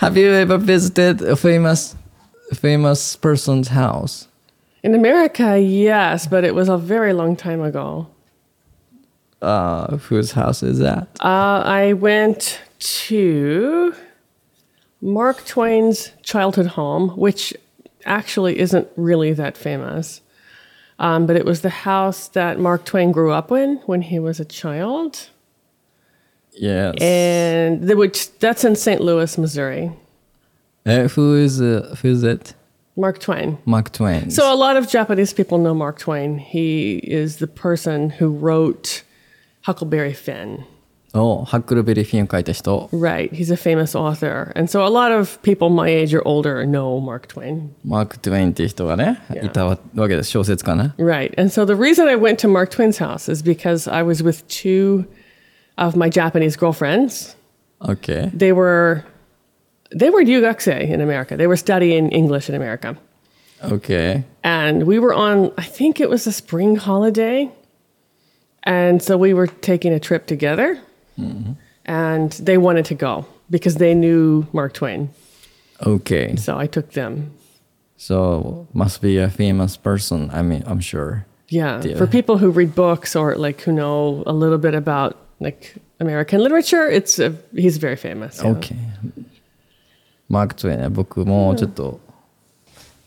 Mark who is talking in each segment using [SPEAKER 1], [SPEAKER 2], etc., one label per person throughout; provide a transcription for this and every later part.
[SPEAKER 1] Have you ever visited a famous famous person's house?
[SPEAKER 2] In America, yes, but it was a very long time ago.
[SPEAKER 1] Uh, whose house is that?
[SPEAKER 2] Uh, I went to Mark Twain's childhood home, which actually isn't really that famous. Um, but it was the house that Mark Twain grew up in when he was a child.
[SPEAKER 1] Yes.
[SPEAKER 2] And the, which that's in St. Louis, Missouri.
[SPEAKER 1] Uh, who is uh, who is it?
[SPEAKER 2] Mark Twain.
[SPEAKER 1] Mark Twain.
[SPEAKER 2] So a lot of Japanese people know Mark Twain. He is the person who wrote Huckleberry Finn.
[SPEAKER 1] おハックルベリーフィンを書いた人。
[SPEAKER 2] Right. He's a famous author. And so a lot of people my age or older know Mark Twain.
[SPEAKER 1] マーク・トゥエインっていう人がね、
[SPEAKER 2] Yeah.
[SPEAKER 1] いたわけです。小説家ね。
[SPEAKER 2] Right. And so the reason I went to Mark Twain's house is because I was with two of my Japanese girlfriends.
[SPEAKER 1] Okay.
[SPEAKER 2] They were they were ryugakse in America. They were studying English in America.
[SPEAKER 1] Okay.
[SPEAKER 2] And we were on I think it was a spring holiday. And so we were taking a trip together. Mm-hmm. And they wanted to go because they knew Mark Twain.
[SPEAKER 1] Okay.
[SPEAKER 2] So I took them.
[SPEAKER 1] So, must be a famous person, I mean, I'm sure.
[SPEAKER 2] Yeah,
[SPEAKER 1] Yeah.
[SPEAKER 2] for people who read books or like who know a little bit about like American literature, it's a, he's very famous. yeah.
[SPEAKER 1] OK。マーク・トゥエインね、僕もうちょっと、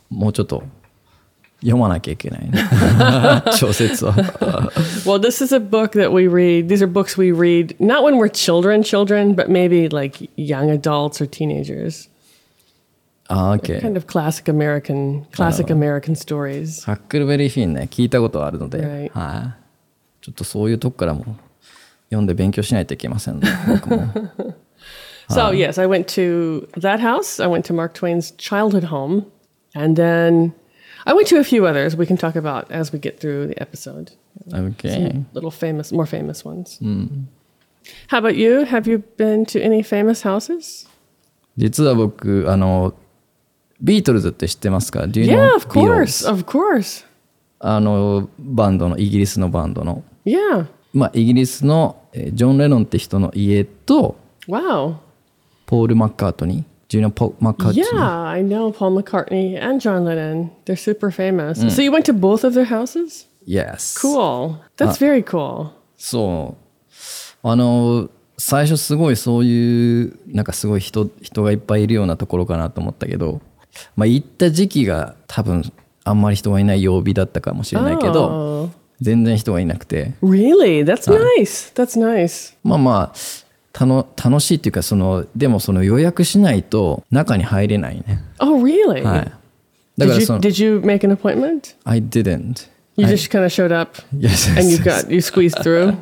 [SPEAKER 1] もうちょっと読まなきゃいけないね。小説を。
[SPEAKER 2] Well, this is a book that we read. These are books we read not when we're children, children, but maybe like young adults or teenagers.
[SPEAKER 1] あ、OK。
[SPEAKER 2] Kind of classic American, classic American stories.
[SPEAKER 1] ハックルベリーフィンね、聞いたことあるので、
[SPEAKER 2] Right.
[SPEAKER 1] はい。ちょっとそういうとこからも 読んで勉強しないといけませんね。
[SPEAKER 2] So yes, I went to that house. I went to Mark Twain's childhood home, and then I went to a few others we can talk about as we get through the episode.
[SPEAKER 1] OK。
[SPEAKER 2] little famous, more famous ones. How about you? Have you been to any famous houses?
[SPEAKER 1] 実は僕、あの、ビートルズって知ってますか Do you
[SPEAKER 2] Yeah,
[SPEAKER 1] know
[SPEAKER 2] of course, of course.
[SPEAKER 1] あの、バンドの、イギリスのバンドの。
[SPEAKER 2] Yeah.
[SPEAKER 1] まあ、イギリスのえージョン・レノンって人の家と、
[SPEAKER 2] Wow.
[SPEAKER 1] ポール・マッカートニー。Do you know Paul McCartney?
[SPEAKER 2] Yeah, I know Paul McCartney and John Lennon. They're super famous. So you went to both of their houses?
[SPEAKER 1] Yes.
[SPEAKER 2] Cool. That's very cool.
[SPEAKER 1] そう。あの、最初すごいそういう、なんかすごい人、人がいっぱいいるようなところかなと思ったけど、まあ行った時期が多分あんまり人がいない曜日だったかもしれないけど、
[SPEAKER 2] Oh,
[SPEAKER 1] 全然人がいなくて、
[SPEAKER 2] really? That's nice. That's nice.
[SPEAKER 1] まあまあ、たの楽しいっていうか、その、でもその予約しないと中に入れないね。
[SPEAKER 2] Oh, really?
[SPEAKER 1] はい。だか
[SPEAKER 2] Did
[SPEAKER 1] ら
[SPEAKER 2] you
[SPEAKER 1] その、
[SPEAKER 2] did you make an appointment?
[SPEAKER 1] I didn't.
[SPEAKER 2] You
[SPEAKER 1] I-
[SPEAKER 2] just kind of showed up
[SPEAKER 1] Yes,
[SPEAKER 2] and you
[SPEAKER 1] yes,
[SPEAKER 2] got you squeezed through.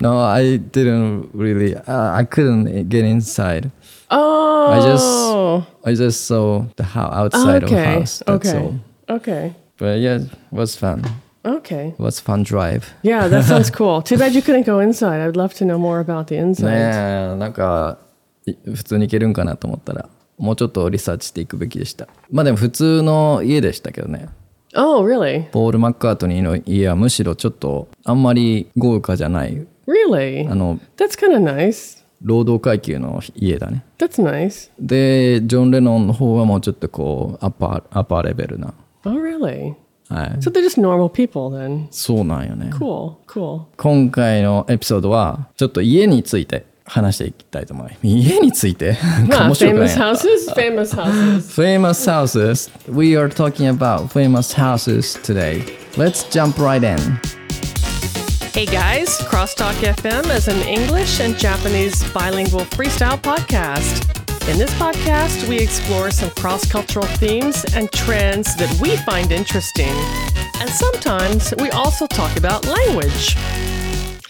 [SPEAKER 1] No, I didn't really. Uh, I couldn't get inside.
[SPEAKER 2] Oh.
[SPEAKER 1] just- I just saw the house outside of the
[SPEAKER 2] okay.
[SPEAKER 1] house. That's
[SPEAKER 2] okay.
[SPEAKER 1] all.
[SPEAKER 2] Okay.
[SPEAKER 1] But yeah, it was fun.
[SPEAKER 2] Okay.
[SPEAKER 1] It was fun drive.
[SPEAKER 2] Yeah, that sounds cool. Too bad you couldn't go inside. I'd love to know more about the
[SPEAKER 1] ね
[SPEAKER 2] inside.
[SPEAKER 1] え、なんかい普通に行けるんかなと思ったら、もうちょっとリサーチしていくべきでした。まあでも普通の家でしたけどね。
[SPEAKER 2] Oh, really?
[SPEAKER 1] ポール・マッカートニーの家はむしろちょっとあんまり豪華じゃない、
[SPEAKER 2] Really?
[SPEAKER 1] あの、
[SPEAKER 2] That's kind of nice.
[SPEAKER 1] 労働階級の家だね。
[SPEAKER 2] That's nice.
[SPEAKER 1] で、ジョン・レノンの方はもうちょっとこう、アッパー、アッパーレベルな。
[SPEAKER 2] Oh, really?
[SPEAKER 1] はい。
[SPEAKER 2] So they're just normal people then.
[SPEAKER 1] そうなんよね。
[SPEAKER 2] Cool, cool.
[SPEAKER 1] 今回のエピソードは、ちょっと家について話していきたいと思います。家について
[SPEAKER 2] Ah,
[SPEAKER 1] 面白くな
[SPEAKER 2] famous
[SPEAKER 1] いな
[SPEAKER 2] houses? Famous houses.
[SPEAKER 1] Famous houses. We are talking about famous houses today. Let's jump right in.
[SPEAKER 2] Hey guys, Crosstalk FM is an English and Japanese bilingual freestyle podcast. In this podcast, we explore some cross cultural themes and trends that we find interesting. And sometimes we also talk about language.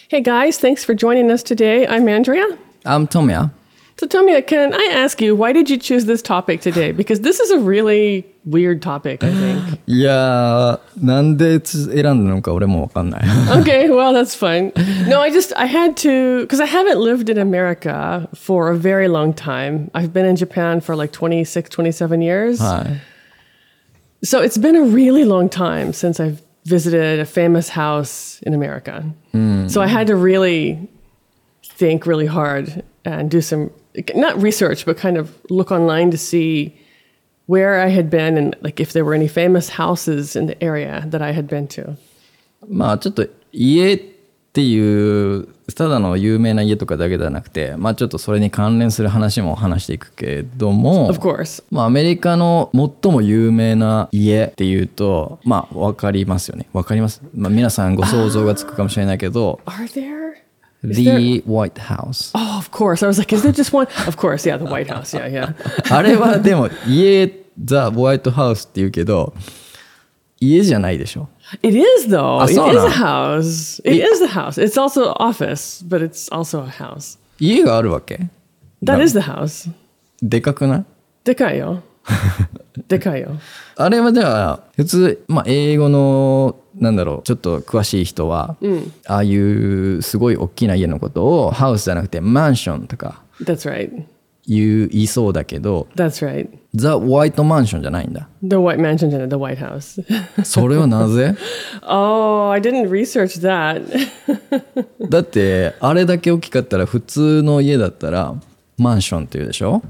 [SPEAKER 2] Hey guys, thanks for joining us today. I'm Andrea.
[SPEAKER 1] I'm Tomia.
[SPEAKER 2] So tell me, can I ask you, why did you choose this topic today? Because this is a really weird topic, I think.
[SPEAKER 1] いやー、なんでつ選んだのか俺もわかんない。
[SPEAKER 2] okay, well, that's fine. No, I just, I had to, because I haven't lived in America for a very long time. I've been in Japan for like 26, 27 years.
[SPEAKER 1] はい。
[SPEAKER 2] So it's been a really long time since I've visited a famous house in America. So I had to really think really hard and do some not research, but kind of look online to see where I had been and like if there were any famous houses in the area that I had been to.
[SPEAKER 1] まあちょっと家っていうただの有名な家とかだけではなくてまあちょっとそれに関連する話も話していくけれども
[SPEAKER 2] Of course.
[SPEAKER 1] まあアメリカの最も有名な家っていうとまあ分かりますよね分かります、まあ、皆さんご想像がつくかもしれないけど
[SPEAKER 2] Are there?
[SPEAKER 1] The White House
[SPEAKER 2] Oh, of course. I was like, is there just one? Of course, yeah, the White House. Yeah, yeah.
[SPEAKER 1] あれはでも家 The White House っていうけど家じゃないでしょ
[SPEAKER 2] It is though.
[SPEAKER 1] I
[SPEAKER 2] It is
[SPEAKER 1] saw
[SPEAKER 2] a house. It is the house. It's also office, but it's also a house.
[SPEAKER 1] 家があるわけ
[SPEAKER 2] That is the house.
[SPEAKER 1] でかくない
[SPEAKER 2] Dekayo. Dekayo.
[SPEAKER 1] あれはじゃあ普通、まあ、英語のなんだろうちょっと詳しい人は、ああいうすごい大きな家のことをハウスじゃなくてマンションとか
[SPEAKER 2] That's right.
[SPEAKER 1] 言う言いそうだけど
[SPEAKER 2] That's right.
[SPEAKER 1] ザ・ホワイトマンションじゃないんだ
[SPEAKER 2] The White Mansion and the White House.
[SPEAKER 1] それはなぜ
[SPEAKER 2] ？Oh, I didn't research that.
[SPEAKER 1] だってあれだけ大きかったら普通の家だったらマンションっていうでしょ？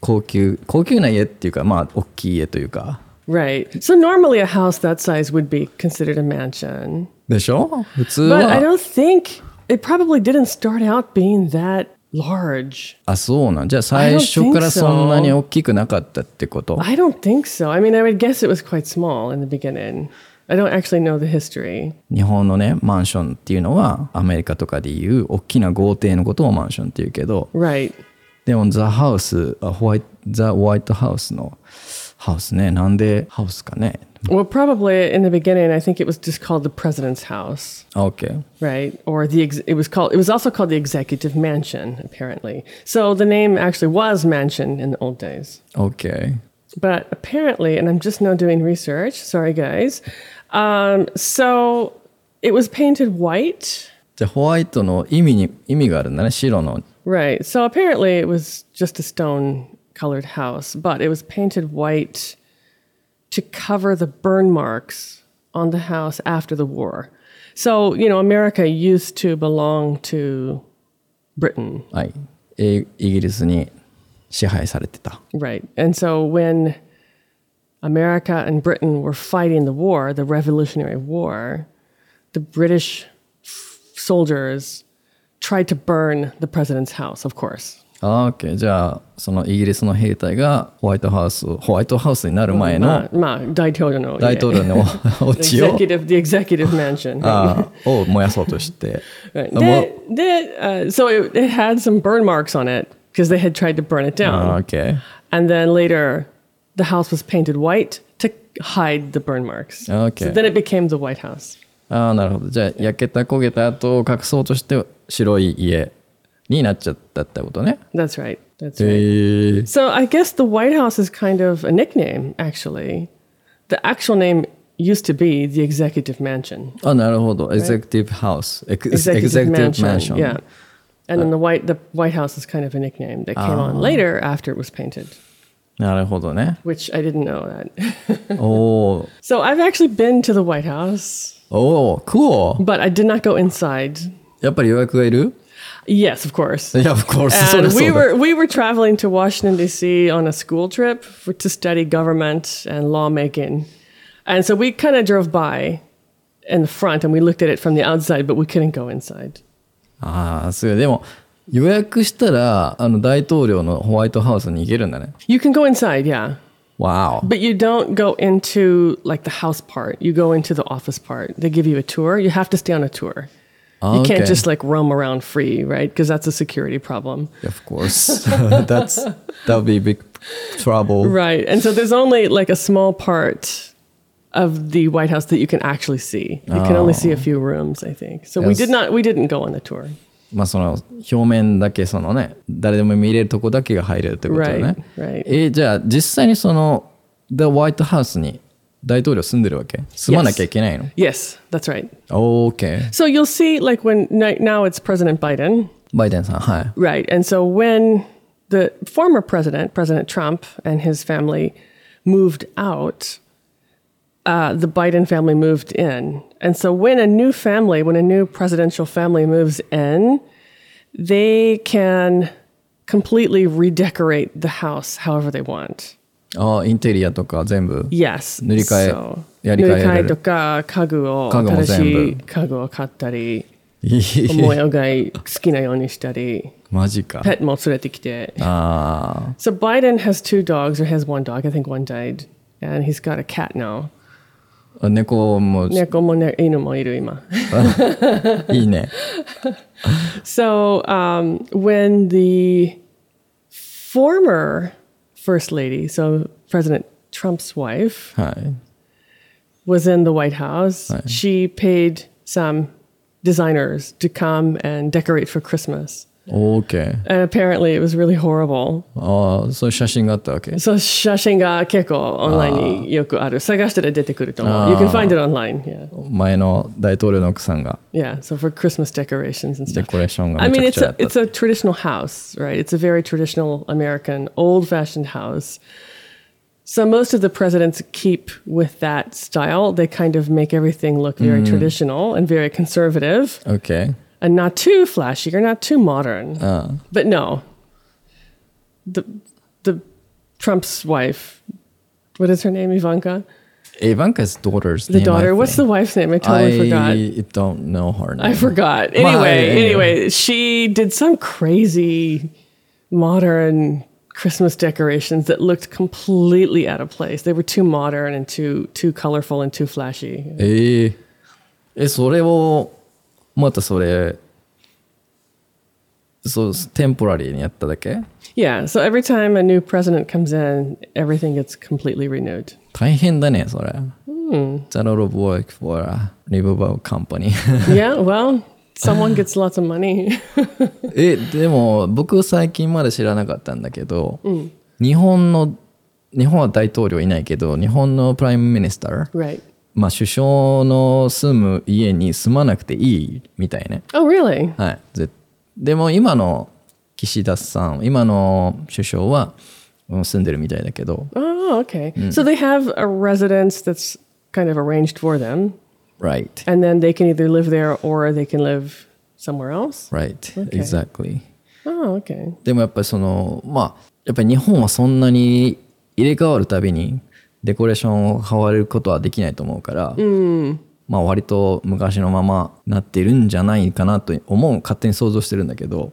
[SPEAKER 1] 高級高級な家っていうかまあ大きい家というか
[SPEAKER 2] right. So normally a house that size would be considered a mansion.
[SPEAKER 1] でしょ普通
[SPEAKER 2] But I
[SPEAKER 1] は
[SPEAKER 2] don't think it probably didn't start out being that large.
[SPEAKER 1] あそうなんじゃあ最初からそんなに大きくなかったってこと
[SPEAKER 2] I don't think so. I mean, I would guess it was quite small in the beginning. I don't actually know the history.
[SPEAKER 1] 日本のねマンションっていうのはアメリカとかでいう大きな豪邸のことをマンションっていうけど
[SPEAKER 2] Right.
[SPEAKER 1] でもザ・ハウスあホワイトザ・ホワイトハウスの ハウスねなんでハウスかね
[SPEAKER 2] Well, probably in the beginning, I think it was just called the president's house,
[SPEAKER 1] OK
[SPEAKER 2] right? Or the ex- it was called. It was also called the executive mansion, apparently. So the name actually was mansion in the old days.
[SPEAKER 1] OK
[SPEAKER 2] But apparently, and I'm just now doing research. Sorry, guys. Um, so it was painted white.
[SPEAKER 1] じゃあホワイトの意味に意味があるんだね白の
[SPEAKER 2] Right. So apparently it was just a stone colored house, but it was painted white to cover the burn marks on the house after the war. So, you know, America used to belong to Britain,
[SPEAKER 1] はいえイギリスに支配されてた
[SPEAKER 2] right? And so when America and Britain were fighting the war, the Revolutionary War, the British f- soldiers tried to burn the president's house, of course.
[SPEAKER 1] あ OK じゃあそのイギリスの兵隊がホワイトハウスホワイトハウスになる前の
[SPEAKER 2] Ma, ma, 大統領の
[SPEAKER 1] 大統領のお家を
[SPEAKER 2] executive, the executive mansion.
[SPEAKER 1] あを燃やそうとして
[SPEAKER 2] They- they, uh, so it, it had some burn marks on it because they had tried to burn it
[SPEAKER 1] あ
[SPEAKER 2] down.
[SPEAKER 1] OK
[SPEAKER 2] And then later, the house was painted white to hide the burn marks.
[SPEAKER 1] Okay.
[SPEAKER 2] So then it became the White House.
[SPEAKER 1] ああなるほどじゃあ焼けた焦げた後を隠そうとして白い家になっちゃったってことね
[SPEAKER 2] That's right. That's
[SPEAKER 1] へ
[SPEAKER 2] right.
[SPEAKER 1] え
[SPEAKER 2] So I guess the White House is kind of a nickname, actually. The actual name used to be the Executive Mansion.
[SPEAKER 1] あなるほど Executive House Ex-
[SPEAKER 2] Executive,
[SPEAKER 1] Executive
[SPEAKER 2] Mansion.
[SPEAKER 1] Mansion
[SPEAKER 2] Yeah. And then the white the White House is kind of a nickname that came on later after it was painted,
[SPEAKER 1] なるほどね
[SPEAKER 2] which I didn't know that.
[SPEAKER 1] おお
[SPEAKER 2] so I've actually been to the White House,
[SPEAKER 1] おお cool
[SPEAKER 2] but I did not go inside.
[SPEAKER 1] やっぱり予約がいる
[SPEAKER 2] Yes, of course.
[SPEAKER 1] いや of course そりゃ
[SPEAKER 2] And
[SPEAKER 1] そ
[SPEAKER 2] we
[SPEAKER 1] うだ
[SPEAKER 2] were we were traveling to Washington D.C. on a school trip for, to study government and lawmaking, and so we kind of drove by in the front and we looked at it from the outside, but we couldn't go inside.
[SPEAKER 1] ああすごいでも予約したらあの大統領のホワイトハウスに行けるんだね
[SPEAKER 2] You can go inside, yeah,
[SPEAKER 1] Wow
[SPEAKER 2] but you don't go into like the house part. You go into the office part. They give you a tour. You have to stay on a tour. You
[SPEAKER 1] Okay.
[SPEAKER 2] can't just like roam around free, right? Because that's a security problem.
[SPEAKER 1] Of course That's that would be big trouble
[SPEAKER 2] Right. And so there's only like a small part of the White House that you can actually see. You can only see a few rooms, I think. So we
[SPEAKER 1] Yes.
[SPEAKER 2] did not we didn't go on the tour.
[SPEAKER 1] まあその表面だけそのね誰でも見れるとこだけが入れるってことだね
[SPEAKER 2] Right, right.
[SPEAKER 1] えじゃあ実際にその The White House に 大統領住んでるわけ住まなきゃいけないの
[SPEAKER 2] Yes, that's right.
[SPEAKER 1] ?OK
[SPEAKER 2] So you'll see like when ni- now it's President Biden,
[SPEAKER 1] バイデンさんはい
[SPEAKER 2] right? And so when the former president, President Trump and his family moved out, uh, the Biden family moved in. And so when a new family, when a new presidential family moves in, they can completely redecorate the house however they want.
[SPEAKER 1] ああインテリアとか全部
[SPEAKER 2] ？Yes.
[SPEAKER 1] 塗り替え
[SPEAKER 2] So,
[SPEAKER 1] やり替え
[SPEAKER 2] 塗り替えとか家具を
[SPEAKER 1] 家具も
[SPEAKER 2] 新しい
[SPEAKER 1] 全部？
[SPEAKER 2] 家具を買ったり
[SPEAKER 1] いい。
[SPEAKER 2] 模様が好きなようにしたり
[SPEAKER 1] マジか。
[SPEAKER 2] ペットも連れてきて。
[SPEAKER 1] あ
[SPEAKER 2] So Biden has two dogs or has one dog I think one died and he's got a cat now.
[SPEAKER 1] あ猫も。
[SPEAKER 2] 猫も、ね、犬もいる今。
[SPEAKER 1] いいね。
[SPEAKER 2] So um, when the former first lady, so President Trump's wife,
[SPEAKER 1] はい
[SPEAKER 2] was in the White House, she paid some designers to come and decorate for Christmas.
[SPEAKER 1] OK
[SPEAKER 2] And apparently it was really horrible.
[SPEAKER 1] ああそういう写真があったわけ
[SPEAKER 2] So 写真が結構オンラインによくある。探したら出てくると思う。You can find it online. Yeah.
[SPEAKER 1] 前の大統領の奥さんが
[SPEAKER 2] Yeah. So for Christmas decorations and
[SPEAKER 1] デ
[SPEAKER 2] stuff.
[SPEAKER 1] コレーションが
[SPEAKER 2] I
[SPEAKER 1] め
[SPEAKER 2] mean,
[SPEAKER 1] ちゃく
[SPEAKER 2] it's
[SPEAKER 1] ちゃ
[SPEAKER 2] a
[SPEAKER 1] やった
[SPEAKER 2] it's a traditional house, right? It's a very traditional American, old-fashioned house. So most of the presidents keep with that style. They kind of make everything look very traditional and very conservative,
[SPEAKER 1] OK
[SPEAKER 2] and not too flashy or not too modern.
[SPEAKER 1] あ
[SPEAKER 2] But no, the the Trump's wife, what is her name, Ivanka?
[SPEAKER 1] Ivanka's daughter's
[SPEAKER 2] The
[SPEAKER 1] name, I
[SPEAKER 2] daughter. What's the
[SPEAKER 1] think.
[SPEAKER 2] wife's name? I totally forgot.
[SPEAKER 1] I don't know her name
[SPEAKER 2] I forgot. Anyway,
[SPEAKER 1] anyway.
[SPEAKER 2] anyway, she did some crazy modern Christmas decorations that looked completely out of place. They were too modern and too too colorful and too flashy.
[SPEAKER 1] えええそれを またそれそうテンポラリーにやっただけ
[SPEAKER 2] Yeah, so every time a new president comes in, everything gets completely renewed.
[SPEAKER 1] 大変だねそれ It's a lot of work for a livable company
[SPEAKER 2] yeah, well, someone gets lots of money.
[SPEAKER 1] えでも僕最近まで知らなかったんだけど、日本の日本は大統領いないけど日本のプライムミニスター
[SPEAKER 2] right.
[SPEAKER 1] まあ首相の住む家に住まなくていいみたいね
[SPEAKER 2] Oh, really?
[SPEAKER 1] はい。ぜでも今の岸田さん、今の首相はうん住んでるみたいだけど、
[SPEAKER 2] Oh, okay. So they have a residence that's kind of arranged for them,
[SPEAKER 1] right,
[SPEAKER 2] and then they can either live there or they can live somewhere else.
[SPEAKER 1] right, exactly.
[SPEAKER 2] Oh, okay.
[SPEAKER 1] でもやっぱりその、まあ、やっぱり日本はそんなに入れ替わるたびにデコレーションを変わることはできないと思うから、まあ割と昔のままなってるんじゃないかなと思う、勝手に想像してるんだけど、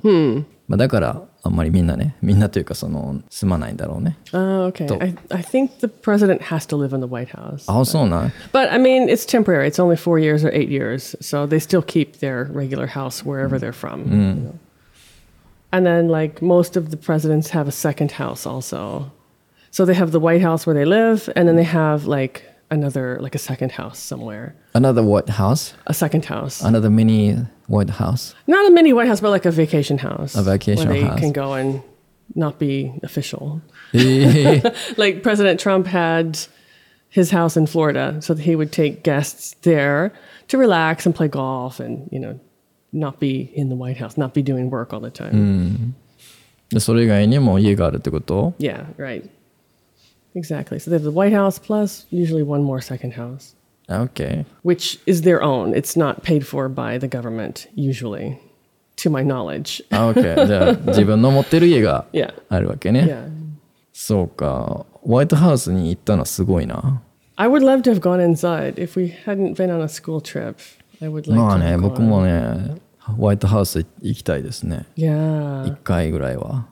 [SPEAKER 1] まあだからあんまりみんなね、みんなというかその住まないんだろうね。
[SPEAKER 2] Oh, okay. I, I think the president has to live in the White House.
[SPEAKER 1] あ、そうなん
[SPEAKER 2] But I mean, it's temporary. It's only four years or eight years. So they still keep their regular house wherever they're from. you know. And then, like, most of the presidents have a second house also. So they have the White House where they live, and then they have, like, another, like a second house somewhere.
[SPEAKER 1] Another White House?
[SPEAKER 2] A second house.
[SPEAKER 1] Another mini White House?
[SPEAKER 2] Not a mini White House, but like a vacation house.
[SPEAKER 1] A vacation
[SPEAKER 2] where they
[SPEAKER 1] house.
[SPEAKER 2] can go and not be official.
[SPEAKER 1] ええ
[SPEAKER 2] like President Trump had his house in Florida, so that he would take guests there to relax and play golf and, you know, not be in the White House, not be doing work all the time.
[SPEAKER 1] でそれ以外にも家があるってこと
[SPEAKER 2] Yeah, right. Exactly. So they have the White House plus usually one more second house,
[SPEAKER 1] ?OK。
[SPEAKER 2] which is their own. It's not paid for by the government, usually, to my knowledge.
[SPEAKER 1] あ、OK。じゃあ自分の持ってる家が
[SPEAKER 2] Yeah.
[SPEAKER 1] あるわけね。
[SPEAKER 2] Yeah.
[SPEAKER 1] そうか。ホワイトハウスに行ったのはすごいな。
[SPEAKER 2] I would love to have gone inside. If we hadn't been on a school trip, I would like
[SPEAKER 1] まあ
[SPEAKER 2] to
[SPEAKER 1] ね、
[SPEAKER 2] have
[SPEAKER 1] 僕
[SPEAKER 2] gone.
[SPEAKER 1] もね、ホワイトハウス行きたいですね。
[SPEAKER 2] Yeah.
[SPEAKER 1] 一回ぐらいは。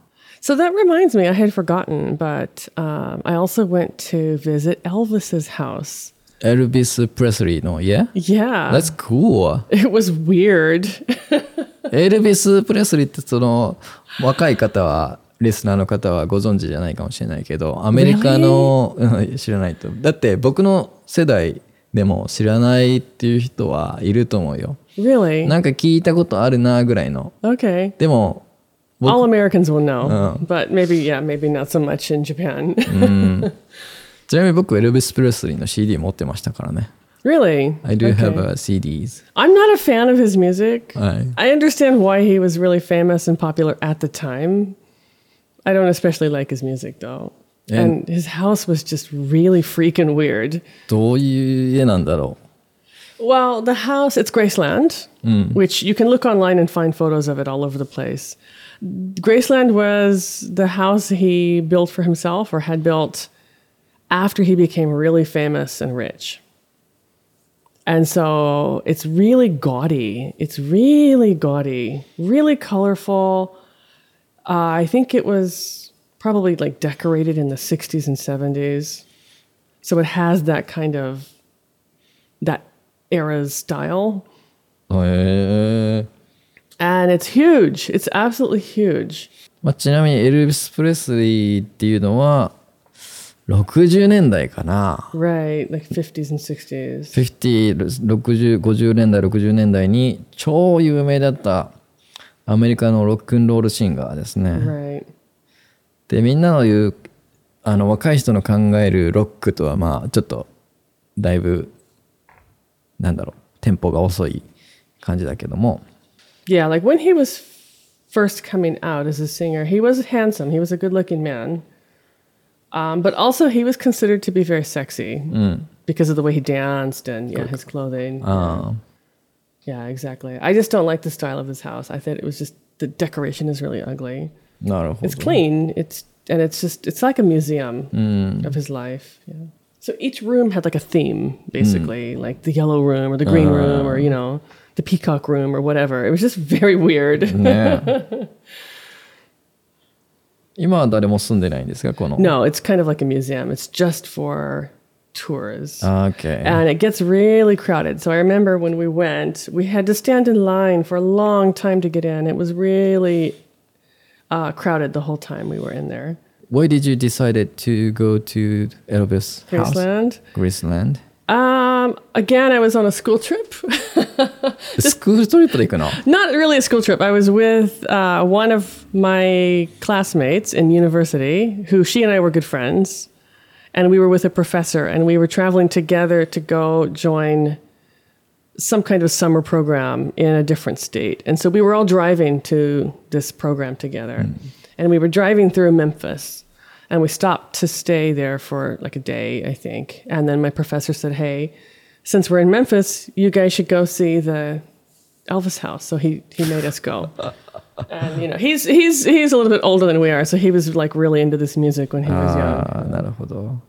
[SPEAKER 2] So that reminds me, I had forgotten, but um, I also went to visit Elvis's house.
[SPEAKER 1] エルビス・プレスリーの家
[SPEAKER 2] Yeah.
[SPEAKER 1] That's cool.
[SPEAKER 2] it was weird.
[SPEAKER 1] エルビス・プレスリーってその若い方はリスナーの方はご存知じゃないかもしれないけどアメリカの、うん知らないとだって僕の世代でも知らないっていう人はいると思うよ
[SPEAKER 2] really?
[SPEAKER 1] なんか聞いたことあるなぐらいの
[SPEAKER 2] Okay.
[SPEAKER 1] でも
[SPEAKER 2] All Americans will know, but maybe, yeah, maybe not so much in Japan.
[SPEAKER 1] ちなみに僕エルビス・プレスリーの CD 持ってましたからね
[SPEAKER 2] really?
[SPEAKER 1] I do have
[SPEAKER 2] Okay.
[SPEAKER 1] a CDs
[SPEAKER 2] I'm not a fan of his music.
[SPEAKER 1] はい
[SPEAKER 2] I understand why he was really famous and popular at the time. I don't especially like his music though.
[SPEAKER 1] And-
[SPEAKER 2] and his house was just really freaking weird.
[SPEAKER 1] どういう家なんだろ
[SPEAKER 2] Well, the house, it's Graceland, which you can look online and find photos of it all over the place. Graceland was the house he built for himself or had built after he became really famous and rich. And so it's really gaudy. It's really gaudy, really colorful. Uh, I think it was probably like decorated in the 60s and 70s. So it has that kind of that era's style.
[SPEAKER 1] へえ。
[SPEAKER 2] And it's huge. It's absolutely huge.
[SPEAKER 1] まあ、ちなみにエルビス・プレスリーっていうのは60年代かな。
[SPEAKER 2] Right, like 50s and 60s.
[SPEAKER 1] 50、60、50年代、60年代に超有名だったアメリカのロックンロールシンガーですね。
[SPEAKER 2] Right.
[SPEAKER 1] で、みんなの言う、あの若い人の考えるロックとはまあちょっとだいぶなんだろう、テンポが遅い感じだけども。
[SPEAKER 2] yeah, like when he was first coming out as a singer, he was handsome. He was a good-looking man, um, but also he was considered to be very sexy mm. because of the way he danced and yeah, his clothing.
[SPEAKER 1] Oh.
[SPEAKER 2] Yeah, exactly. I just don't like the style of his house. I thought it was just the decoration is really ugly.
[SPEAKER 1] Not
[SPEAKER 2] It's clean. It's and it's just it's like a museum mm. of his life. Yeah. So each room had like a theme, basically, mm. like the yellow room or the green uh. room or you know the peacock room or whatever. It was just very weird.
[SPEAKER 1] ねえ今は誰も住んでないんですかこの。
[SPEAKER 2] No, it's kind of like a museum. It's just for tours.
[SPEAKER 1] Okay.
[SPEAKER 2] And it gets really crowded. So I remember when we went, we had to stand in line for a long time to get in. It was really uh, crowded the whole time we were in there.
[SPEAKER 1] Why did you decide to go to Elvis house?
[SPEAKER 2] Graceland.
[SPEAKER 1] Graceland?
[SPEAKER 2] Um, again, I was on a school trip.
[SPEAKER 1] スクールトリップで行くの
[SPEAKER 2] Not really a school trip. I was with uh, one of my classmates in university, who she and I were good friends, and we were with a professor, and we were traveling together to go join some kind of summer program in a different state. And so we were all driving to this program together, and we were driving through Memphis. And we stopped to stay there for like a day, I think. And then my professor said, Hey, since we're in Memphis, you guys should go see the Elvis house. So he he made us go. and you know, he's he's he's a little bit older than we are, so he was like really into this music when he was young.
[SPEAKER 1] ああ、なるほど。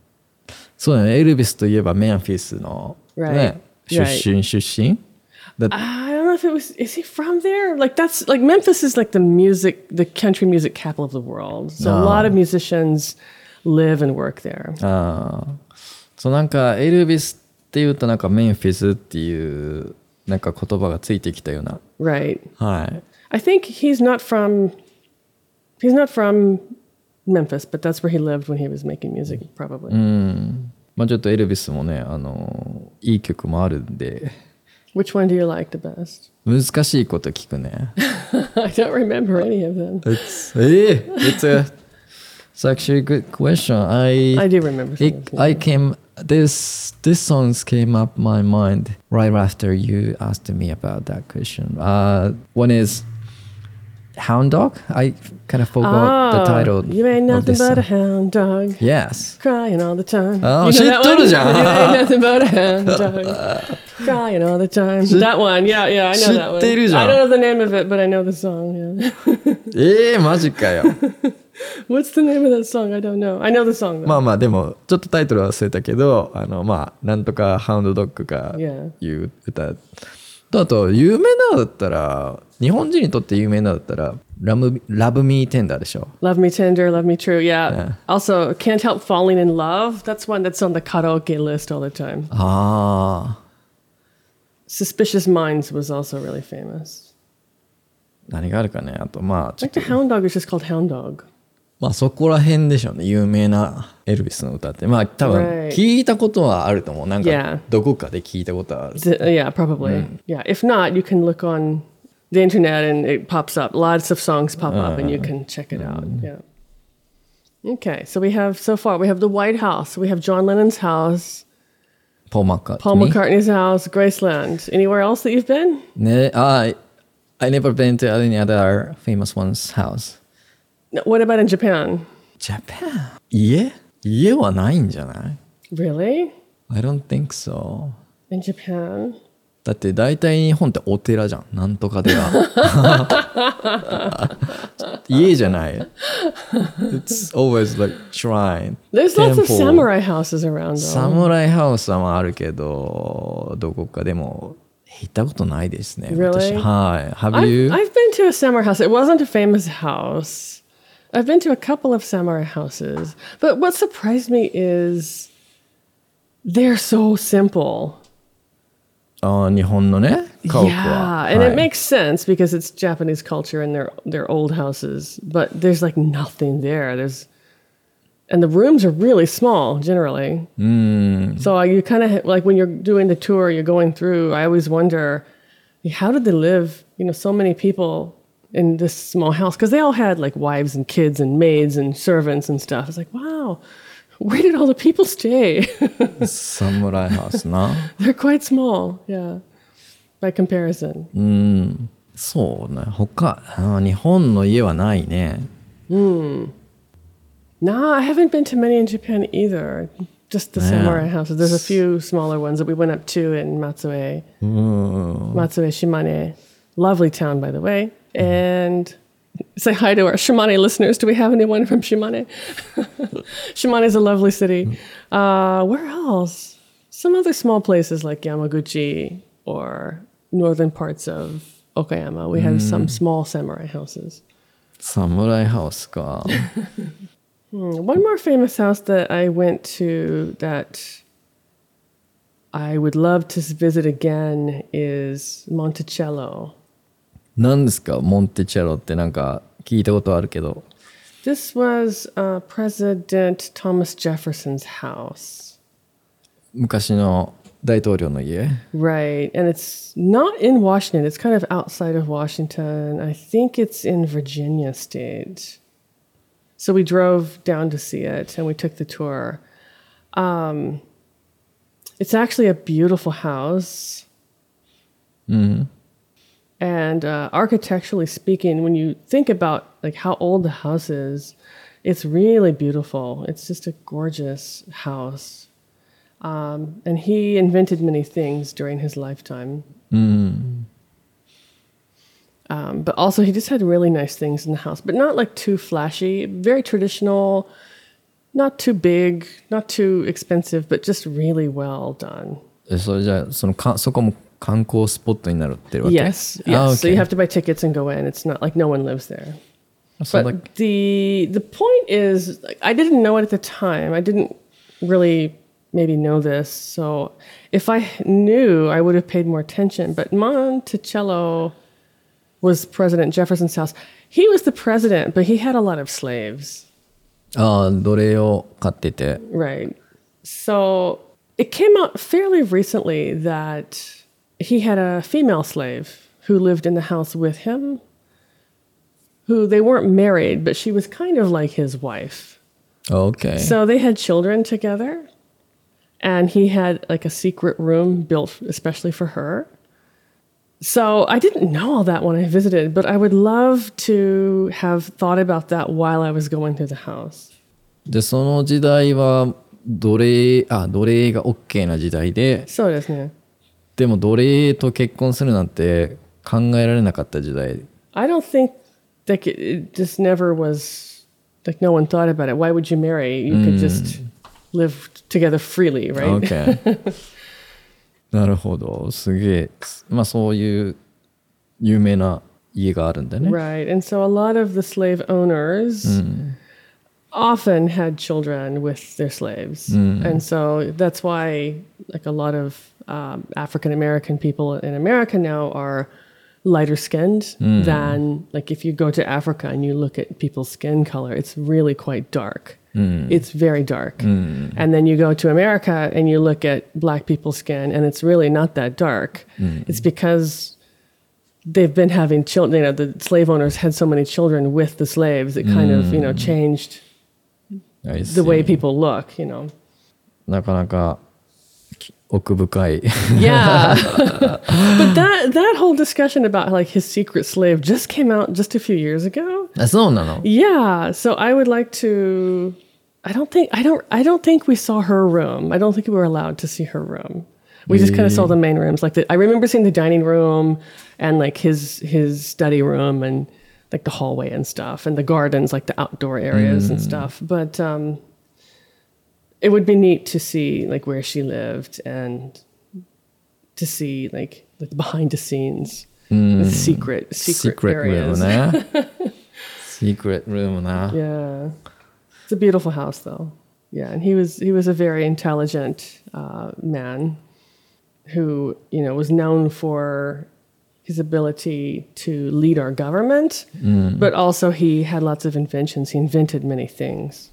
[SPEAKER 1] そうだね。エルビスといえばメンフィスの、
[SPEAKER 2] Right.
[SPEAKER 1] ね、出身、出身
[SPEAKER 2] I don't know if it was is he from there? Like that's like Memphis is like the music the country music capital of the world. So a lot of musicians live and work there.
[SPEAKER 1] ああ。そうなんかエルビス っていうとなんかメンフィスっていうなんか言葉がついてきたような。
[SPEAKER 2] Right.
[SPEAKER 1] はい。
[SPEAKER 2] I think he's not from he's not from Memphis, but that's where he lived when he was making music probably.
[SPEAKER 1] まあちょっとエルビスもね、あの、いい曲もあるんで、
[SPEAKER 2] Which one do you like the best?
[SPEAKER 1] 難しいこと聞くね。
[SPEAKER 2] I don't remember any of them.
[SPEAKER 1] It's, ええ It's a, it's actually a good question. I,
[SPEAKER 2] I do remember some
[SPEAKER 1] it,
[SPEAKER 2] of them.
[SPEAKER 1] I came, this, this songs came up my mind right after you asked me about that question. Uh, one is Hound Dog. I kind of forgot the title
[SPEAKER 2] Ah, You ain't
[SPEAKER 1] of
[SPEAKER 2] nothing
[SPEAKER 1] this
[SPEAKER 2] but a
[SPEAKER 1] song.
[SPEAKER 2] hound dog.
[SPEAKER 1] Yes.
[SPEAKER 2] Crying all the time.
[SPEAKER 1] Oh,
[SPEAKER 2] you know that
[SPEAKER 1] 知っとる
[SPEAKER 2] one?
[SPEAKER 1] じゃん。
[SPEAKER 2] You ain't nothing but a hound dog. Crying all the time. That one. Yeah, yeah, I know that one.
[SPEAKER 1] 知ってるじゃん。
[SPEAKER 2] I don't know the name of it, but I know the song. Yeah.
[SPEAKER 1] ええマジかよ。
[SPEAKER 2] What's the name of that song? I don't know. I know the song though.
[SPEAKER 1] まあまあでもちょっとタイトルは忘れたけどあのまあなんとかハウンドドッグが
[SPEAKER 2] Yeah.
[SPEAKER 1] いう歌とあと有名なのだったら日本人にとって有名なのだったらラムラブミーテンダーでしょ
[SPEAKER 2] Love Me Tender, Love Me True. Yeah.
[SPEAKER 1] Yeah.
[SPEAKER 2] Also, Can't Help Falling in Love. That's one that's on the karaoke list all the time.
[SPEAKER 1] ああ
[SPEAKER 2] Suspicious Minds was also really famous.
[SPEAKER 1] 何があるかねあとまあちょっと
[SPEAKER 2] think the Hound Dog is just called Hound Dog.
[SPEAKER 1] まあそこら辺でしょうね有名なエルビスの歌ってまあ多分
[SPEAKER 2] Right.
[SPEAKER 1] 聞いたことはあると思うなん
[SPEAKER 2] Yeah.
[SPEAKER 1] かどこかで聞いたことはある
[SPEAKER 2] Z- uh, yeah, probably. Yeah. If not, you can look on the internet and it pops up. Lots of songs pop up and you can check it out. Yeah. Okay. So we have so far we have the White House. We have John Lennon's house,
[SPEAKER 1] ポーマッカー
[SPEAKER 2] Paul McCartney's house, Graceland. Anywhere else that you've been?
[SPEAKER 1] ねあ I, I never been to any other famous one's house
[SPEAKER 2] No, What about in Japan?
[SPEAKER 1] Japan 家家はないんじゃない
[SPEAKER 2] Really?
[SPEAKER 1] I don't think so
[SPEAKER 2] In Japan?
[SPEAKER 1] だって大体日本ってお寺じゃんなんとか寺家じゃない It's always like shrine
[SPEAKER 2] There's lots of samurai houses around.
[SPEAKER 1] サムライハウスはまああるけどどこかでも行ったことないですね
[SPEAKER 2] Really?
[SPEAKER 1] 私はい Have
[SPEAKER 2] I've,
[SPEAKER 1] you?
[SPEAKER 2] I've been to a samurai house. It wasn't a famous house. I've been to a couple of samurai houses, but what surprised me is they're so simple.
[SPEAKER 1] Uh,
[SPEAKER 2] yeah, and it makes sense because it's Japanese culture and they're old houses, but there's like nothing there. There's and the rooms are really small generally. Mm. So you kind of like when you're doing the tour, you're going through. I always wonder, how did they live? You know, so many people in this small house because they all had like wives and kids and maids and servants and stuff. It's like, wow, where did all the people stay?
[SPEAKER 1] サムライハウスな
[SPEAKER 2] They're quite small, yeah, by comparison.
[SPEAKER 1] そうね他あー日本の家はないね
[SPEAKER 2] No, I haven't been to many in Japan either. Just the samurai houses. There's a few smaller ones that we went up to in Matsue. Matsue Shimane. Lovely town, by the way. and say hi to our Shimane listeners. Do we have anyone from Shimane? Shimane is a lovely city. Uh, where else? Some other small places like Yamaguchi or northern parts of Okayama. We have mm. some small samurai houses.
[SPEAKER 1] Samurai house, God. Hmm,
[SPEAKER 2] one more famous house that I went to that I would love to visit again is Monticello
[SPEAKER 1] 何ですかモンテチェロってなんか聞いたことあるけど
[SPEAKER 2] This was uh, President Thomas Jefferson's house.
[SPEAKER 1] 昔の大統領の家
[SPEAKER 2] Right. And it's not in Washington, it's kind of outside of Washington. I think it's in Virginia state. So we drove down to see it and we took the tour. Um, it's actually a beautiful house. And uh, architecturally speaking, when you think about like how old the house is, it's really beautiful. It's just a gorgeous house. Um, and he invented many things during his lifetime. Um, but also, he just had really nice things in the house, but not like too flashy, very traditional, not too big, not too expensive, but just really well done.
[SPEAKER 1] えそれじゃあそのかそこも 観光スポットになるってるわけ
[SPEAKER 2] Yes, yes.
[SPEAKER 1] あ
[SPEAKER 2] So you
[SPEAKER 1] okay
[SPEAKER 2] have to buy tickets and go in. It's not like no one lives there.
[SPEAKER 1] そう
[SPEAKER 2] But
[SPEAKER 1] だ
[SPEAKER 2] the the point is, like, I didn't know it at the time. I didn't really maybe know this. So if I knew, I would have paid more attention. But Monticello was President Jefferson's house. He was the president, but he had a lot of slaves.
[SPEAKER 1] ああ奴隷を飼ってて
[SPEAKER 2] Right. So it came out fairly recently that he had a female slave who lived in the house with him, who they weren't married, but she was kind of like his wife.
[SPEAKER 1] OK
[SPEAKER 2] So they had children together, and he had like a secret room built especially for her. So I didn't know all that when I visited, but I would love to have thought about that while I was going through the house.
[SPEAKER 1] でその時代は奴隷あ奴隷が OK な時代で
[SPEAKER 2] So it is now.
[SPEAKER 1] でも奴隷と結婚するなんて考えられなかった時代
[SPEAKER 2] I don't think like it, just never was like no one thought about it. Why would you marry? You could just live together freely, right?
[SPEAKER 1] OK なるほどすげえまあそういう有名な家があるんだね
[SPEAKER 2] Right. And so a lot of the slave owners often had children with their slaves. Mm. And so that's why like a lot of um, African American people in America now are lighter skinned mm. than like if you go to Africa and you look at people's skin color, it's really quite dark. Mm. It's very dark. And then you go to America and you look at black people's skin and it's really not that dark. It's because they've been having children, you know, the slave owners had so many children with the slaves, it kind of, you know, changed
[SPEAKER 1] I
[SPEAKER 2] the way
[SPEAKER 1] see
[SPEAKER 2] people look, you know.
[SPEAKER 1] なかなかき奥深い
[SPEAKER 2] Yeah. but that that whole discussion about like his secret slave just came out just a few years ago.
[SPEAKER 1] あそうなの
[SPEAKER 2] Yeah, so I would like to I don't think I don't I don't think we saw her room. I don't think we were allowed to see her room. We just kind of saw the main rooms. Like the, I remember seeing the dining room and like his his study room and like the hallway and stuff and the gardens, like the outdoor areas and stuff. But um, it would be neat to see like where she lived and to see like like behind the scenes, the secret secret,
[SPEAKER 1] Secret
[SPEAKER 2] areas.
[SPEAKER 1] room ね。Secret room な。
[SPEAKER 2] Yeah, it's a beautiful house, though. Yeah, and he was he was a very intelligent uh, man who you know was known for his ability to lead our government, but also he had lots of inventions. He invented many things.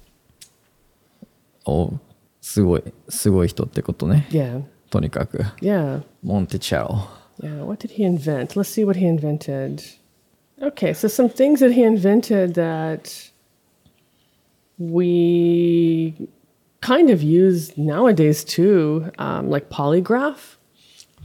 [SPEAKER 1] おすごい、すごい人ってことね。
[SPEAKER 2] Yeah,
[SPEAKER 1] とにかく。
[SPEAKER 2] yeah,
[SPEAKER 1] モンテチャロ。
[SPEAKER 2] yeah. What did he invent? Let's see what he invented. Okay, so some things that he invented that we kind of use nowadays too, um, like polygraph.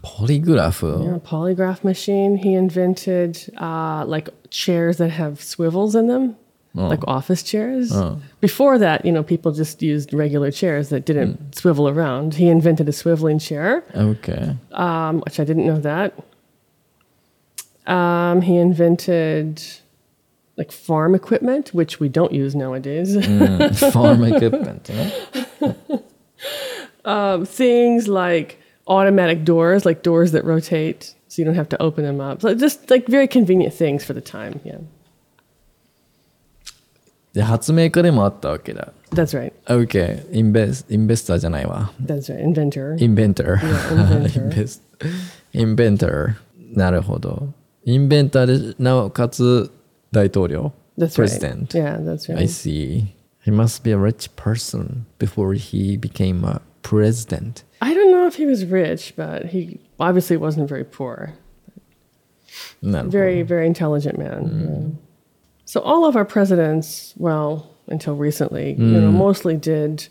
[SPEAKER 1] Polygraph.
[SPEAKER 2] Yeah, polygraph machine. He invented uh, like chairs that have swivels in them, oh. like office chairs. Oh. Before that, you know, people just used regular chairs that didn't mm. swivel around. He invented a swiveling chair.
[SPEAKER 1] Okay.
[SPEAKER 2] Um, which I didn't know that. Um, he invented like farm equipment, which we don't use nowadays.
[SPEAKER 1] mm, farm equipment.
[SPEAKER 2] um, things like automatic doors, like doors that rotate, so you don't have to open them up. So just like very convenient things for the time. Yeah. That's right.
[SPEAKER 1] Okay. Invest, investor じゃないわ。
[SPEAKER 2] That's right. Inventor. Inventor.
[SPEAKER 1] Yeah, inventor. inventor. なるほど。インベンターで、なおかつ大統領。
[SPEAKER 2] That's
[SPEAKER 1] President.
[SPEAKER 2] right. Yeah, that's right.
[SPEAKER 1] I see. He must be a rich person before he became a president.
[SPEAKER 2] I don't know if he was rich, but he obviously wasn't very poor.
[SPEAKER 1] Not very, poor.
[SPEAKER 2] very intelligent man. Mm. So all of our presidents, well, until recently, mm. you know, mm. mostly did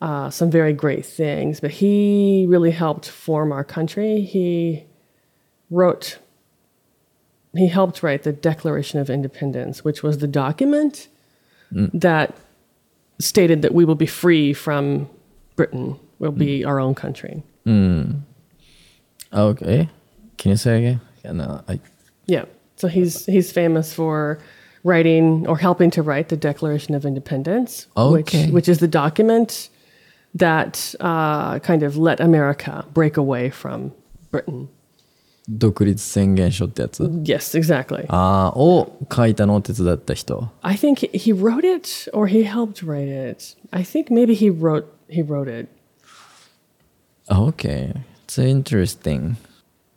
[SPEAKER 2] uh, some very great things, but he really helped form our country. He wrote, he helped write the Declaration of Independence, which was the document mm. that stated that we will be free from Britain We'll be our own country.
[SPEAKER 1] Okay. Can you say again? Yeah, no, I,
[SPEAKER 2] Yeah. So he's he's famous for writing or helping to write the Declaration of Independence,
[SPEAKER 1] Okay.
[SPEAKER 2] which which is the document that uh, kind of let America break away from Britain.
[SPEAKER 1] 独立宣言書ってやつ
[SPEAKER 2] Yes, exactly.
[SPEAKER 1] ああ、を書いたのを手伝った人。
[SPEAKER 2] I think he, he wrote it or he helped write it. I think maybe he wrote he wrote it.
[SPEAKER 1] Okay. It's interesting.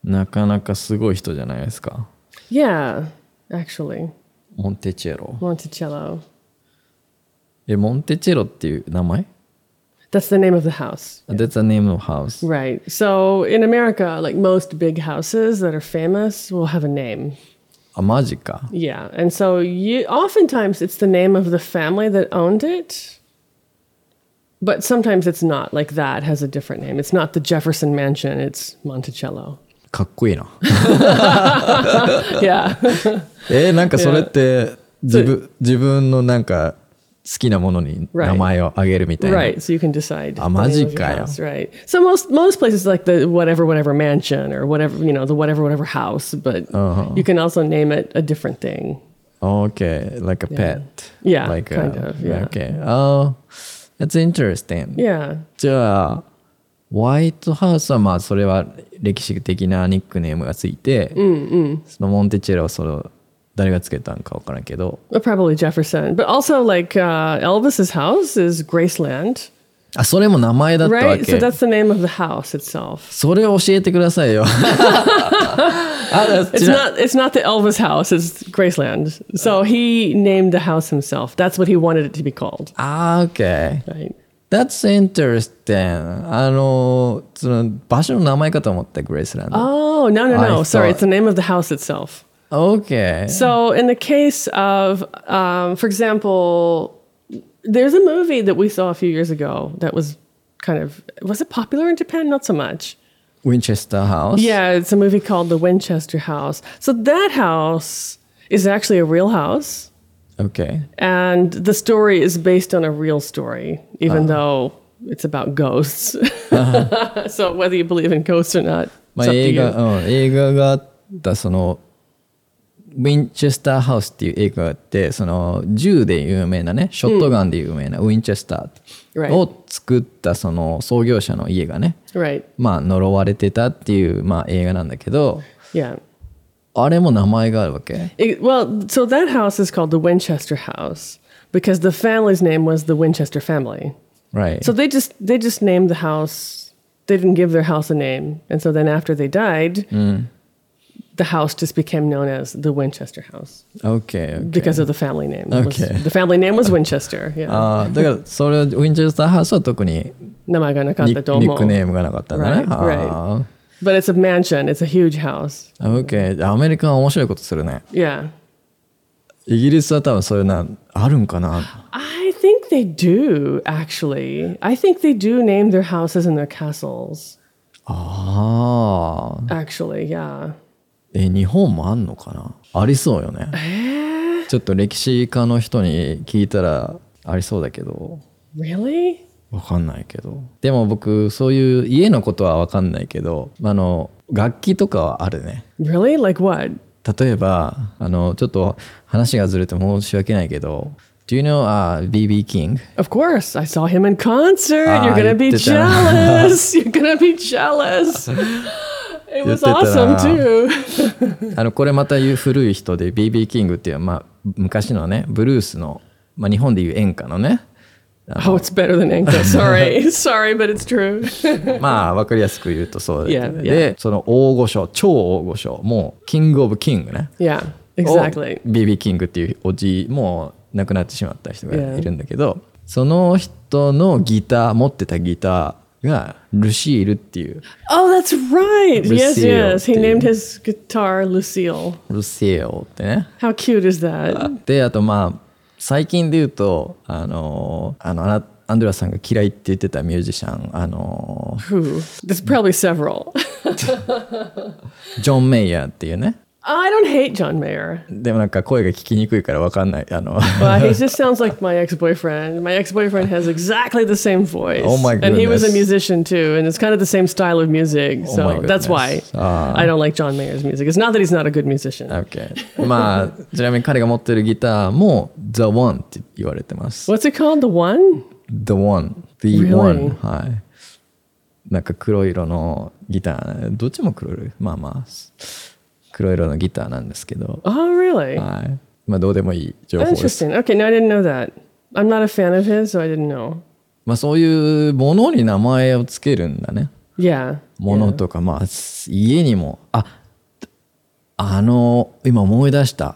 [SPEAKER 1] なかなかすごい人じゃないですか。
[SPEAKER 2] Yeah, actually,
[SPEAKER 1] モンテチェロ。
[SPEAKER 2] Monticello.
[SPEAKER 1] え、モンテチェロっていう名前
[SPEAKER 2] That's the name of the house.
[SPEAKER 1] That's the name of house.
[SPEAKER 2] Right. So in America, like most big houses that are famous will have a name.
[SPEAKER 1] あ、マジか。
[SPEAKER 2] Yeah. And so you oftentimes it's the name of the family that owned it. But sometimes it's not like that has a different name. It's not the Jefferson Mansion, it's Monticello.
[SPEAKER 1] かっこいいな。
[SPEAKER 2] yeah.
[SPEAKER 1] えー、なんかそれって自分,自分のなんか好きなものに名前をあげるみたいな。
[SPEAKER 2] Right, eh, so you can decide.
[SPEAKER 1] あ、マジか
[SPEAKER 2] よ。Right. So most, most places like the whatever, whatever mansion or whatever, you know, the whatever, whatever house, but、uh huh. you can also name it a different thing.
[SPEAKER 1] Okay, like a pet.
[SPEAKER 2] Yeah,
[SPEAKER 1] like
[SPEAKER 2] kind
[SPEAKER 1] a,
[SPEAKER 2] of. Yeah.
[SPEAKER 1] Okay. Oh. that's interesting.
[SPEAKER 2] Yeah.
[SPEAKER 1] じゃあ、ホワイトハウスはまあそれは歴史的なニックネームがついて、そのモンテチェロはその誰がつけたんか分からんけど、
[SPEAKER 2] Well, Probably Jefferson, but also like uh, Elvis's house is Graceland,
[SPEAKER 1] あ、それも名前だったわ
[SPEAKER 2] right?
[SPEAKER 1] け。
[SPEAKER 2] So that's the name of the house itself.
[SPEAKER 1] それを教えてくださいよ。あ、だ
[SPEAKER 2] It's not. It's not the Elvis house. It's Graceland. So he named the house himself. That's what he wanted it to be called.
[SPEAKER 1] あ、OK。
[SPEAKER 2] Right.
[SPEAKER 1] That's interesting. あの、その場所の名前かと思った、グレイスランド。
[SPEAKER 2] Oh no no
[SPEAKER 1] I
[SPEAKER 2] no! Sorry,
[SPEAKER 1] thought-
[SPEAKER 2] it's the name of the house itself.
[SPEAKER 1] OK。
[SPEAKER 2] So in the case of, um, for example, there's a movie that we saw a few years ago that was kind of was it popular in Japan? Not so much.
[SPEAKER 1] ウィンチェスターハウス。
[SPEAKER 2] Yeah, it's a movie called The Winchester House. So that house is actually a real house,
[SPEAKER 1] OK。
[SPEAKER 2] and the story is based on a real story, even though it's about ghosts. so whether you believe in ghosts or not,
[SPEAKER 1] ま
[SPEAKER 2] it's
[SPEAKER 1] あ、
[SPEAKER 2] up to
[SPEAKER 1] 映
[SPEAKER 2] you.
[SPEAKER 1] 画、うん、映画があったその ウィンチェスターハウスっていう映画があってその銃で有名なねショットガンで有名なウィンチェスタ
[SPEAKER 2] Right.
[SPEAKER 1] ーを作ったその創業者の家がね
[SPEAKER 2] Right.
[SPEAKER 1] まあ呪われてたっていう、まあ、映画なんだけど
[SPEAKER 2] Yeah.
[SPEAKER 1] あれも名前があるわけ
[SPEAKER 2] It- well, so that house is called the Winchester House because the family's name was the Winchester family.
[SPEAKER 1] Right
[SPEAKER 2] So they just they just named the house. They didn't give their house a name, and so then after they died, the house just became known as the Winchester House
[SPEAKER 1] OK, OK
[SPEAKER 2] because of the family name. It was-
[SPEAKER 1] Okay.
[SPEAKER 2] the family name was Winchester. Yeah.
[SPEAKER 1] ああだからそれウィンチェスターハウスは特にニニックネームがなかったんだね
[SPEAKER 2] Right, right.
[SPEAKER 1] あ
[SPEAKER 2] But it's a mansion. It's a huge house.
[SPEAKER 1] あ OK アメリカは面白いことするね
[SPEAKER 2] Yeah.
[SPEAKER 1] イギリスは多分そういうのあるんかな
[SPEAKER 2] I think they do actually. I think they do name their houses and their castles.
[SPEAKER 1] ああ
[SPEAKER 2] Actually, yeah.
[SPEAKER 1] え日本もあんのかなありそうよねちょっと歴史家の人に聞いたらありそうだけど
[SPEAKER 2] Really?
[SPEAKER 1] わかんないけどでも僕そういう家のことはわかんないけどあの楽器とかはあるね
[SPEAKER 2] Really? Like what?
[SPEAKER 1] 例えばあのちょっと話がずれて申し訳ないけど Do you know、uh, BB King?
[SPEAKER 2] Of course, I saw him in concert.
[SPEAKER 1] Ah,
[SPEAKER 2] You're gonna be jealous. You're gonna be jealous. It was awesome too.
[SPEAKER 1] あのこれまた古い人で BB キングっていう、まあ、昔のねブルースの、まあ、日本でいう演歌のね
[SPEAKER 2] Oh, it's better than Enka. Sorry, sorry, but it's true.
[SPEAKER 1] まあ分かりやすく言うとそうで
[SPEAKER 2] Yeah,
[SPEAKER 1] でその大御所超大御所もうキングオブキングね
[SPEAKER 2] yeah, exactly.
[SPEAKER 1] BB キングっていうおじもう亡くなってしまった人がいるんだけど、その人のギター持ってたギターがルシールっていう
[SPEAKER 2] Oh, that's right. Yes,
[SPEAKER 1] Lucille,
[SPEAKER 2] yes. He named his guitar Lucille.
[SPEAKER 1] ルシールってね
[SPEAKER 2] How cute is that?
[SPEAKER 1] であとまあ最近で言うとあのあのあなアンドレアさんが嫌いって言ってたミュージシャンあの
[SPEAKER 2] Who? There's probably several.
[SPEAKER 1] ジョン・メイヤーっていうね
[SPEAKER 2] I don't hate John Mayer.
[SPEAKER 1] でもなんか声が聞きにくいから分かんないあの
[SPEAKER 2] Well, he just sounds like my ex-boyfriend. My ex-boyfriend has exactly the same voice.
[SPEAKER 1] Oh my
[SPEAKER 2] And he was a
[SPEAKER 1] goodness.
[SPEAKER 2] musician too, and it's kind of the same style of music.
[SPEAKER 1] Oh
[SPEAKER 2] So
[SPEAKER 1] my
[SPEAKER 2] that's why
[SPEAKER 1] goodness. Ah.
[SPEAKER 2] I don't like John Mayer's music. It's not that he's not a good musician.
[SPEAKER 1] OK まあちなみに彼が持ってるギターも The One って言われてます
[SPEAKER 2] What's it called? The one?
[SPEAKER 1] The One The
[SPEAKER 2] Really?
[SPEAKER 1] One はいなんか黒色のギターどっちも黒色まあまあ 黒色のギターなんですけど
[SPEAKER 2] Oh, really?
[SPEAKER 1] はいまあどうでもいい情報です
[SPEAKER 2] Interesting. Okay, no, I didn't know that. I'm not a fan of his, so I didn't know.
[SPEAKER 1] まあそういうものに名前をつけるんだね
[SPEAKER 2] Yeah.
[SPEAKER 1] ものとか、まあ家にもああの今思い出した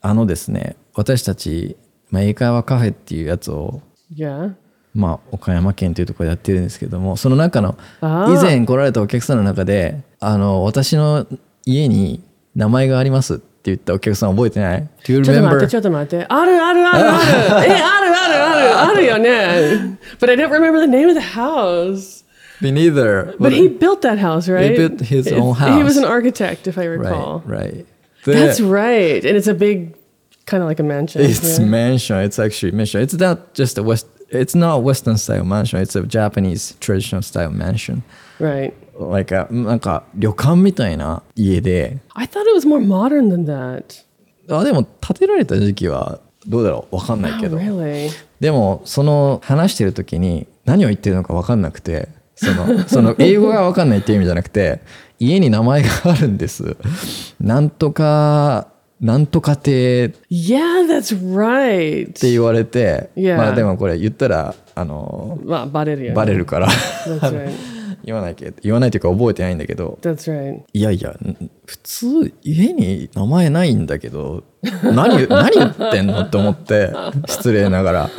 [SPEAKER 1] あのですね私たち、まあ、英会話カフェっていうやつを
[SPEAKER 2] Yeah.
[SPEAKER 1] まあ、岡山県というところでやってるんですけどもその中の以前来られたお客さんの中であの私の家に名前がありますって言ったお客さん覚えてない ?Do you
[SPEAKER 2] ちょっと待って、
[SPEAKER 1] remember?
[SPEAKER 2] ちょっと待って。あるあるあるある。え、あるあるあるあるよね。But I don't remember the name of the house.
[SPEAKER 1] Me neither.
[SPEAKER 2] But he built that house, right?
[SPEAKER 1] built his
[SPEAKER 2] If-
[SPEAKER 1] own
[SPEAKER 2] He was
[SPEAKER 1] house.
[SPEAKER 2] an architect, if I recall.
[SPEAKER 1] Right, right.
[SPEAKER 2] That's
[SPEAKER 1] で
[SPEAKER 2] right. And it's a big, kind of like a mansion.
[SPEAKER 1] It's
[SPEAKER 2] yeah.
[SPEAKER 1] mansion. It's actually mansion. It's not just a west. It's not Western style mansion. It's a Japanese traditional style mansion.
[SPEAKER 2] Right.
[SPEAKER 1] Like a なんか旅館みたいな家で、
[SPEAKER 2] I thought it was more modern than that.
[SPEAKER 1] あでも建てられた時期はどうだろう？わかんない
[SPEAKER 2] Oh,
[SPEAKER 1] けど。
[SPEAKER 2] really?
[SPEAKER 1] でもその話してる時に何を言ってるのか分かんなくてその その英語が分かんないっていう意味じゃなくて家に名前があるんですなんとかなんとかて
[SPEAKER 2] Yeah, that's right.
[SPEAKER 1] 言われて、
[SPEAKER 2] Yeah.
[SPEAKER 1] まあでもこれ言ったらあの
[SPEAKER 2] まあ、バレるよね。
[SPEAKER 1] バレるから.言わないけど言わないというか覚えてないんだけど
[SPEAKER 2] That's right.
[SPEAKER 1] いやいやん普通家に名前ないんだけど何何言ってんのって思って失礼ながら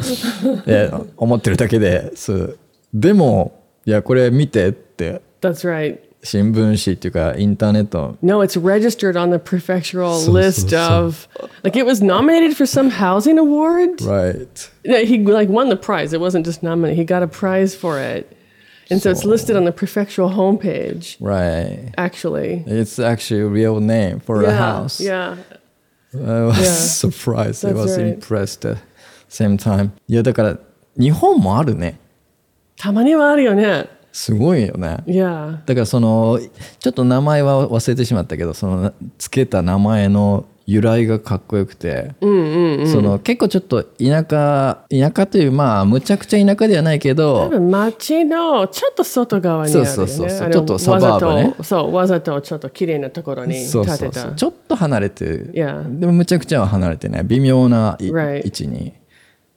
[SPEAKER 1] で思ってるだけですでもいやこれ見てって
[SPEAKER 2] That's right.
[SPEAKER 1] 新聞紙っていうかインターネット
[SPEAKER 2] No, it's registered on the prefectural list of like it was nominated for some housing award.
[SPEAKER 1] right
[SPEAKER 2] he like won the prize. It wasn't just nominated. He got a prize for it. And so it's listed on the prefectural homepage,
[SPEAKER 1] right
[SPEAKER 2] actually.
[SPEAKER 1] it's actually a real name for a
[SPEAKER 2] yeah,
[SPEAKER 1] house
[SPEAKER 2] Yeah.
[SPEAKER 1] I was
[SPEAKER 2] Yeah.
[SPEAKER 1] surprised I
[SPEAKER 2] That's
[SPEAKER 1] was
[SPEAKER 2] right.
[SPEAKER 1] impressed at the same time いやだから日本もあるね
[SPEAKER 2] たまにはあるよね。
[SPEAKER 1] すごいよね
[SPEAKER 2] Yeah.
[SPEAKER 1] だからそのちょっと名前は忘れてしまったけどそのつけた名前の 由来がかっこよくて、その結構ちょっと田舎田舎というまあむちゃくちゃ田舎ではないけど
[SPEAKER 2] 多分街のちょっと外側にあるよね。
[SPEAKER 1] そうそうそうちょっとサバーブね
[SPEAKER 2] わざとそう、わざとちょっと綺麗なところに建てた。
[SPEAKER 1] そうそうちょっと離れてる
[SPEAKER 2] Yeah.
[SPEAKER 1] でもむちゃくちゃは離れてない微妙な、い
[SPEAKER 2] Right.
[SPEAKER 1] 位置に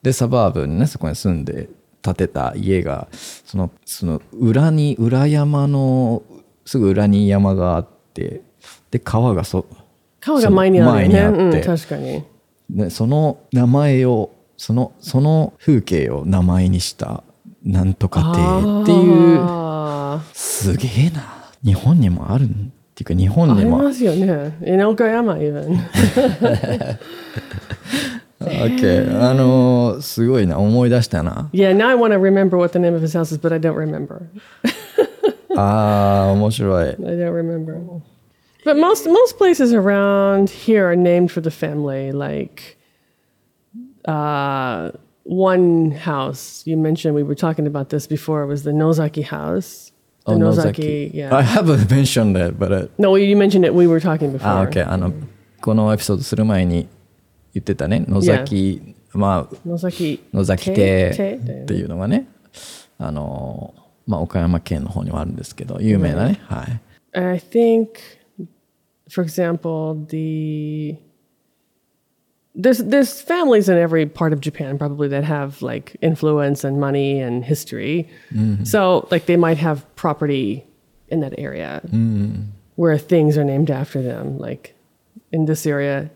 [SPEAKER 1] でサバーブにねそこに住んで建てた家がそのその裏に裏山のすぐ裏に山があってで川がそ
[SPEAKER 2] 川が前にあるよね。うん、確かに。
[SPEAKER 1] でその名前をそのその風景を名前にしたなんとか亭っていう
[SPEAKER 2] あ
[SPEAKER 1] すげえな日本にもあるっていうか日本
[SPEAKER 2] ーあり
[SPEAKER 1] にも
[SPEAKER 2] ますよね。in 岡山 even.
[SPEAKER 1] OK あのーすごいな思い出したな
[SPEAKER 2] Yeah, now I want to remember what the name of his house is, but I don't remember.
[SPEAKER 1] あー面白い
[SPEAKER 2] I don't remember. But most most places around here are named for the family. Like uh, one house you mentioned, we were talking about this before. Was the Nozaki house? The
[SPEAKER 1] Oh,
[SPEAKER 2] Nozaki, yeah.
[SPEAKER 1] I haven't mentioned that but uh,
[SPEAKER 2] no, you mentioned it. We were talking before.
[SPEAKER 1] あ OK あのこのエピソードする前に言ってたね野崎、まあ
[SPEAKER 2] Nozaki.
[SPEAKER 1] 野崎
[SPEAKER 2] Te-
[SPEAKER 1] 亭
[SPEAKER 2] Te-
[SPEAKER 1] っていうのがねあのーまあ岡山県の方にはあるんですけど有名なね、はい
[SPEAKER 2] And I think, for example, the there's there's families in every part of Japan probably that have like influence and money and history. Mm-hmm. So like they might have property in that area mm-hmm. where things are named after them. Like in this area,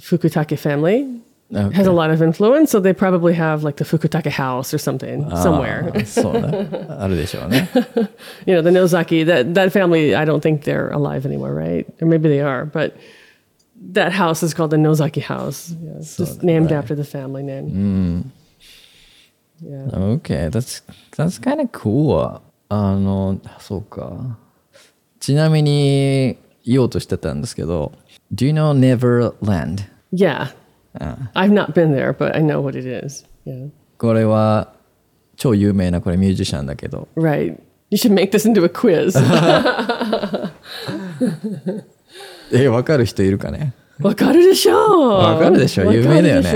[SPEAKER 2] Fukutake family
[SPEAKER 1] okay.
[SPEAKER 2] has a lot of influence, so they probably have like the Fukutake house or something
[SPEAKER 1] ah, somewhere. Uh,
[SPEAKER 2] you know, the Nozaki, that, that family, I don't think they're alive anymore, right? Or maybe they are, but that house is called the Nozaki house. Yeah, it's just named after the family name. Hmm. Yeah.
[SPEAKER 1] Okay, that's, that's kind of cool. あの、そうか。ちなみに言おうとしてたんですけど、Do you know Neverland?
[SPEAKER 2] Yeah, I've not been there but I know what it is yeah
[SPEAKER 1] これは超有名なこれミュージシャンだけど、
[SPEAKER 2] right you should make this into a quiz
[SPEAKER 1] え、わかる人いるかね
[SPEAKER 2] わかるでしょう
[SPEAKER 1] わかるでしょ
[SPEAKER 2] わかる
[SPEAKER 1] 有名だよね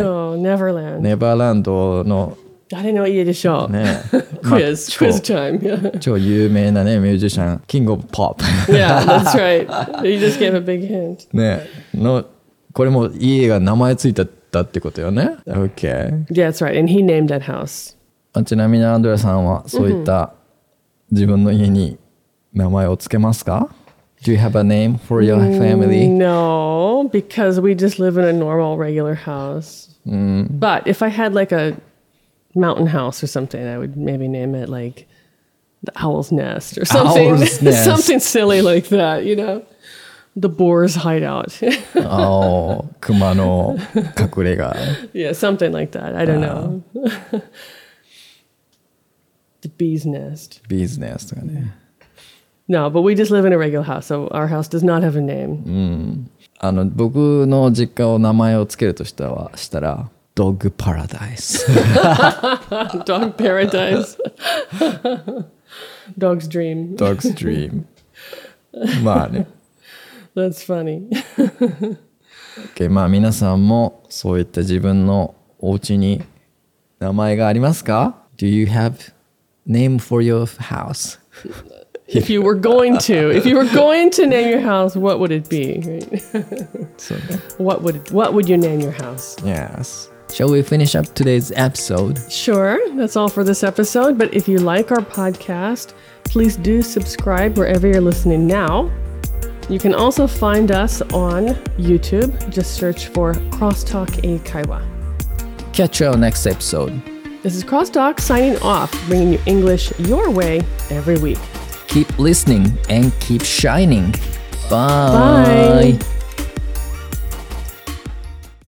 [SPEAKER 2] Neverland
[SPEAKER 1] ネバーランドの
[SPEAKER 2] 誰の家でしょう
[SPEAKER 1] ね、まあ
[SPEAKER 2] quiz
[SPEAKER 1] 超
[SPEAKER 2] quiz time yeah
[SPEAKER 1] 超有名なね、ミュージシャン、キングオブポップ。
[SPEAKER 2] yeah that's right you just gave a big hint
[SPEAKER 1] ね、の、これも家が名前ついてたってことよね。OK。
[SPEAKER 2] yeah that's right and he named that house
[SPEAKER 1] あちなみにアンドレさんはそういった自分の家に名前をつけますか Do you have a name for your family?
[SPEAKER 2] No, because we just live in a normal, regular house. But if I had like a mountain house or something, I would maybe name it like the Owl's Nest or something.
[SPEAKER 1] Nest.
[SPEAKER 2] something silly like that, you know? The boar's hideout.
[SPEAKER 1] ああ、熊の隠れ家。
[SPEAKER 2] yeah, something like that. I don't know. the bee's nest.
[SPEAKER 1] ビジネスとかね。
[SPEAKER 2] No, but we just live in a regular house, so our house does not have a name.
[SPEAKER 1] あの、僕の実家を名前をつけるとしたら、したら、ドッグパラダイス。
[SPEAKER 2] Dog paradise. Dog's dream.
[SPEAKER 1] ドッグストリーム。まあね。
[SPEAKER 2] That's funny.
[SPEAKER 1] OK まあ皆さんもそういった自分のお家に名前がありますか ?Do you have name for your house?
[SPEAKER 2] if you were going to, if you were going to name your house, what would it be? Right?
[SPEAKER 1] そうね。
[SPEAKER 2] What would what would you name your house?
[SPEAKER 1] Yes. Shall we finish up today's episode?
[SPEAKER 2] Sure, that's all for this episode. But if you like our podcast, please do subscribe wherever you're listening now. you can also find us on YouTube. Just search for Crosstalk Eikaiwa.
[SPEAKER 1] Catch you on next episode.
[SPEAKER 2] This is Crosstalk signing off, bringing you English your way every week.
[SPEAKER 1] Keep listening and keep shining. Bye.
[SPEAKER 2] Bye.